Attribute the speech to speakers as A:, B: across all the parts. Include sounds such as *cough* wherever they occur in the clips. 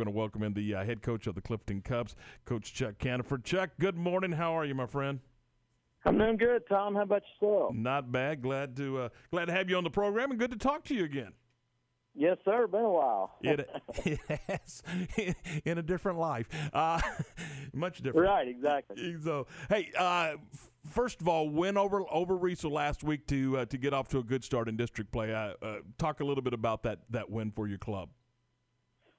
A: We're going to welcome in the uh, head coach of the Clifton Cubs, Coach Chuck Caniford. Chuck, good morning. How are you, my friend?
B: I'm doing good, Tom. How about yourself?
A: Not bad. Glad to uh, glad to have you on the program, and good to talk to you again.
B: Yes, sir. Been a while.
A: it, it has in a different life, uh, *laughs* much different.
B: Right, exactly.
A: So, hey, uh, first of all, win over over Riesel last week to uh, to get off to a good start in district play. Uh, uh, talk a little bit about that that win for your club.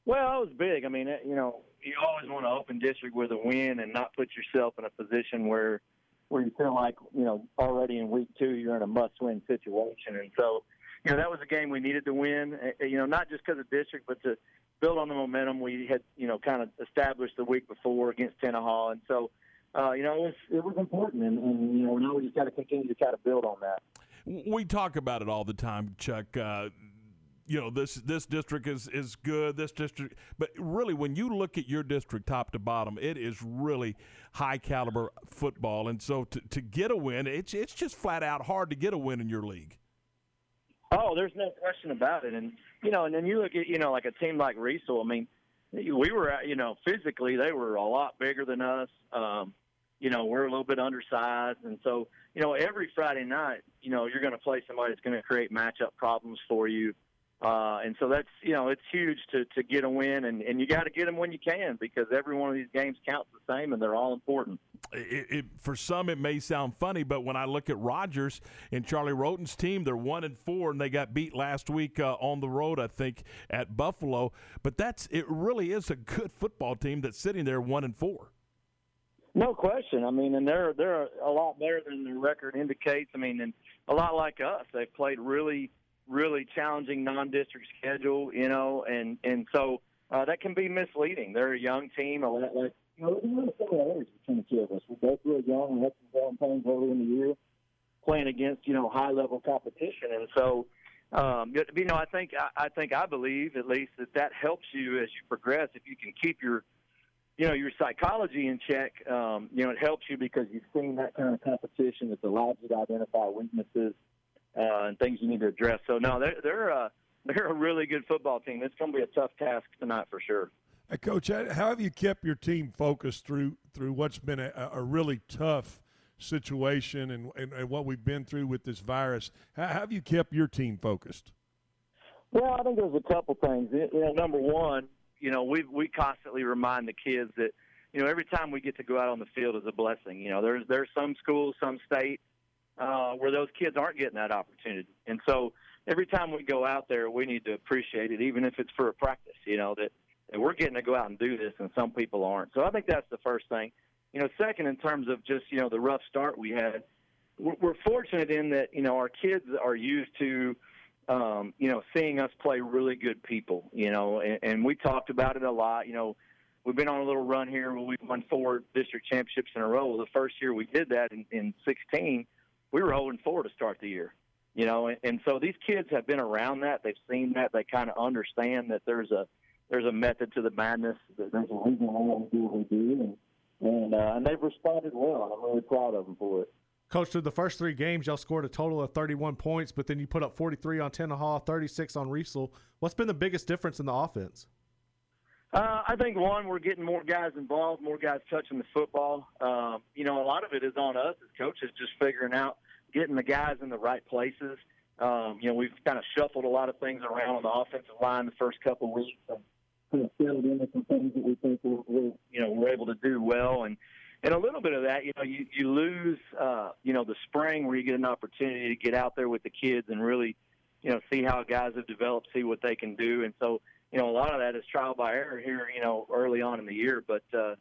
B: Well, it was big. I mean, you know, you always want to open district with a win and not put yourself in a position where where you feel like you know already in week two you're in a must-win situation, and so you know that was a game we needed to win. You know, not just because of district, but to build on the momentum we had you know kind of established the week before against Tenaha, and so. Uh, you know, it was it was important, and, and you know now we just got to continue to try to build on that.
A: We talk about it all the time, Chuck. Uh, you know this this district is is good this district but really when you look at your district top to bottom it is really high caliber football. And so to, to get a win it's it's just flat out hard to get a win in your league.
B: Oh there's no question about it. And you know and then you look at you know like a team like Riesel I mean we were you know physically they were a lot bigger than us. Um you know we're a little bit undersized. And so you know every Friday night you know you're going to play somebody that's going to create matchup problems for you uh, and so that's you know it's huge to to get a win, and and you got to get them when you can because every one of these games counts the same, and they're all important.
A: It, it, for some, it may sound funny, but when I look at Rogers and Charlie Roten's team, they're one and four, and they got beat last week uh, on the road, I think, at Buffalo. But that's it. Really is a good football team that's sitting there one and four.
B: No question. I mean, and they're they're a lot better than the record indicates. I mean, and a lot like us, they've played really really challenging non-district schedule, you know, and and so uh, that can be misleading. They're a young team, a lot like you know, some of the others between the two of us. We're both really young. We had some growing pains early in the year, playing against you know high-level competition, and so. Um, you know, I think I, I think I believe at least that that helps you as you progress. If you can keep your, you know, your psychology in check, um, you know, it helps you because you've seen that kind of competition that allows you to identify weaknesses uh, and things you need to address. So no, they're they're uh, they're a really good football team. It's going to be a tough task tonight for sure.
C: Hey, Coach, how have you kept your team focused through through what's been a, a really tough situation and, and, and, what we've been through with this virus? How have you kept your team focused?
B: Well, I think there's a couple things. You know, number one, you know, we we constantly remind the kids that you know every time we get to go out on the field is a blessing. You know, there's there's some schools, some state uh, where those kids aren't getting that opportunity. And so every time we go out there, we need to appreciate it, even if it's for a practice. You know that, that we're getting to go out and do this, and some people aren't. So I think that's the first thing. You know, second, in terms of just you know the rough start we had, we're, we're fortunate in that you know our kids are used to. Um, you know, seeing us play really good people, you know, and, and we talked about it a lot. You know, we've been on a little run here where we've won four district championships in a row. The first year we did that in, in 16, we were 0 4 to start the year. You know, and, and so these kids have been around that. They've seen that. They kind of understand that there's a there's a method to the madness. That there's a reason why we do what we do, and and, uh, and they've responded well. I'm really proud of them for it.
D: Coach, through the first three games, y'all scored a total of 31 points, but then you put up 43 on Tenaha, 36 on Riesel. What's been the biggest difference in the offense?
B: Uh, I think one, we're getting more guys involved, more guys touching the football. Um, you know, a lot of it is on us as coaches, just figuring out getting the guys in the right places. Um, you know, we've kind of shuffled a lot of things around on the offensive line the first couple of weeks and kind of settled into some things that we think we're, we're you know we're able to do well and. And a little bit of that, you know, you, you lose, uh, you know, the spring where you get an opportunity to get out there with the kids and really, you know, see how guys have developed, see what they can do. And so, you know, a lot of that is trial by error here, you know, early on in the year. But, uh,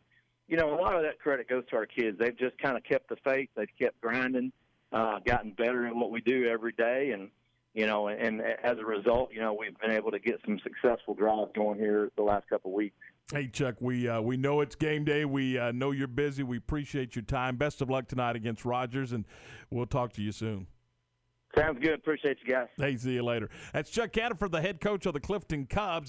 B: you know, a lot of that credit goes to our kids. They've just kind of kept the faith. They've kept grinding, uh, gotten better in what we do every day. And, you know, and, and as a result, you know, we've been able to get some successful drives going here the last couple of weeks.
A: Hey Chuck, we uh, we know it's game day. We uh, know you're busy. We appreciate your time. Best of luck tonight against Rogers, and we'll talk to you soon.
B: Sounds good. Appreciate you guys.
A: Hey, see you later. That's Chuck Caniford, the head coach of the Clifton Cubs.